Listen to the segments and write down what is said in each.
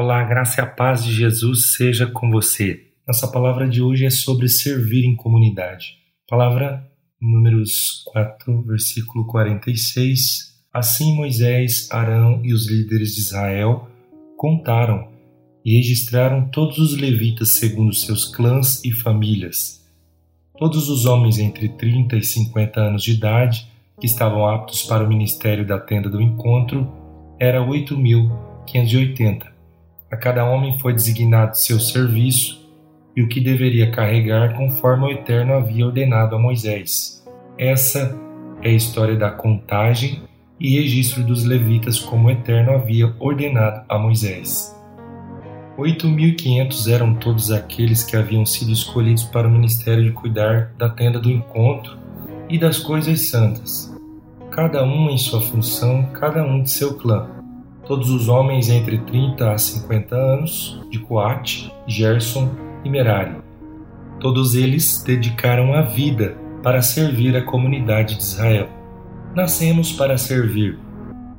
Olá, graça e a paz de Jesus seja com você. Nossa palavra de hoje é sobre servir em comunidade. Palavra Números 4, versículo 46. Assim Moisés, Arão e os líderes de Israel contaram e registraram todos os levitas segundo seus clãs e famílias. Todos os homens entre 30 e 50 anos de idade que estavam aptos para o ministério da tenda do encontro era 8.580 a cada homem foi designado seu serviço e o que deveria carregar conforme o Eterno havia ordenado a Moisés. Essa é a história da contagem e registro dos levitas como o Eterno havia ordenado a Moisés. 8.500 eram todos aqueles que haviam sido escolhidos para o ministério de cuidar da tenda do encontro e das coisas santas, cada um em sua função, cada um de seu clã todos os homens entre 30 a 50 anos, de Coate, Gerson e Merari. Todos eles dedicaram a vida para servir a comunidade de Israel. Nascemos para servir,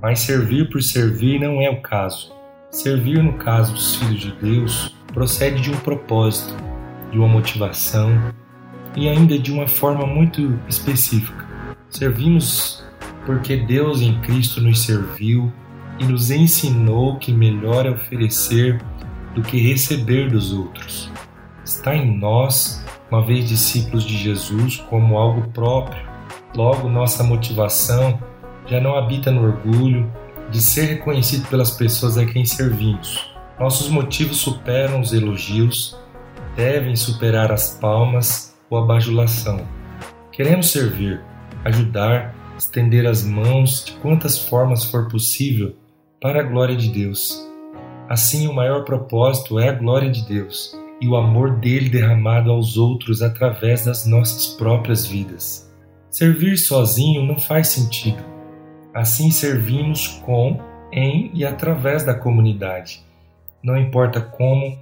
mas servir por servir não é o caso. Servir, no caso dos filhos de Deus, procede de um propósito, de uma motivação e ainda de uma forma muito específica. Servimos porque Deus em Cristo nos serviu e nos ensinou que melhor é oferecer do que receber dos outros. Está em nós, uma vez discípulos de Jesus, como algo próprio. Logo, nossa motivação já não habita no orgulho de ser reconhecido pelas pessoas a quem servimos. Nossos motivos superam os elogios, devem superar as palmas ou a bajulação. Queremos servir, ajudar, estender as mãos de quantas formas for possível para a glória de Deus. Assim, o maior propósito é a glória de Deus e o amor dele derramado aos outros através das nossas próprias vidas. Servir sozinho não faz sentido. Assim, servimos com, em e através da comunidade. Não importa como,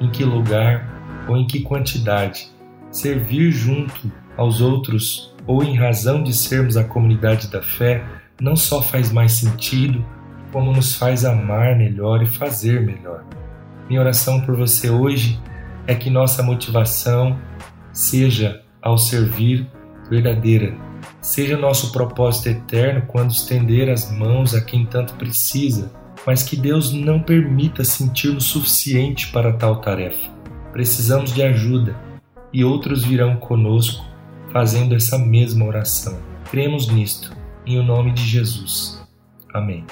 em que lugar ou em que quantidade, servir junto aos outros ou em razão de sermos a comunidade da fé não só faz mais sentido, como nos faz amar melhor e fazer melhor. Minha oração por você hoje é que nossa motivação seja ao servir verdadeira, seja nosso propósito eterno quando estender as mãos a quem tanto precisa, mas que Deus não permita sentir o suficiente para tal tarefa. Precisamos de ajuda e outros virão conosco fazendo essa mesma oração. Cremos nisto, em o nome de Jesus. Amém.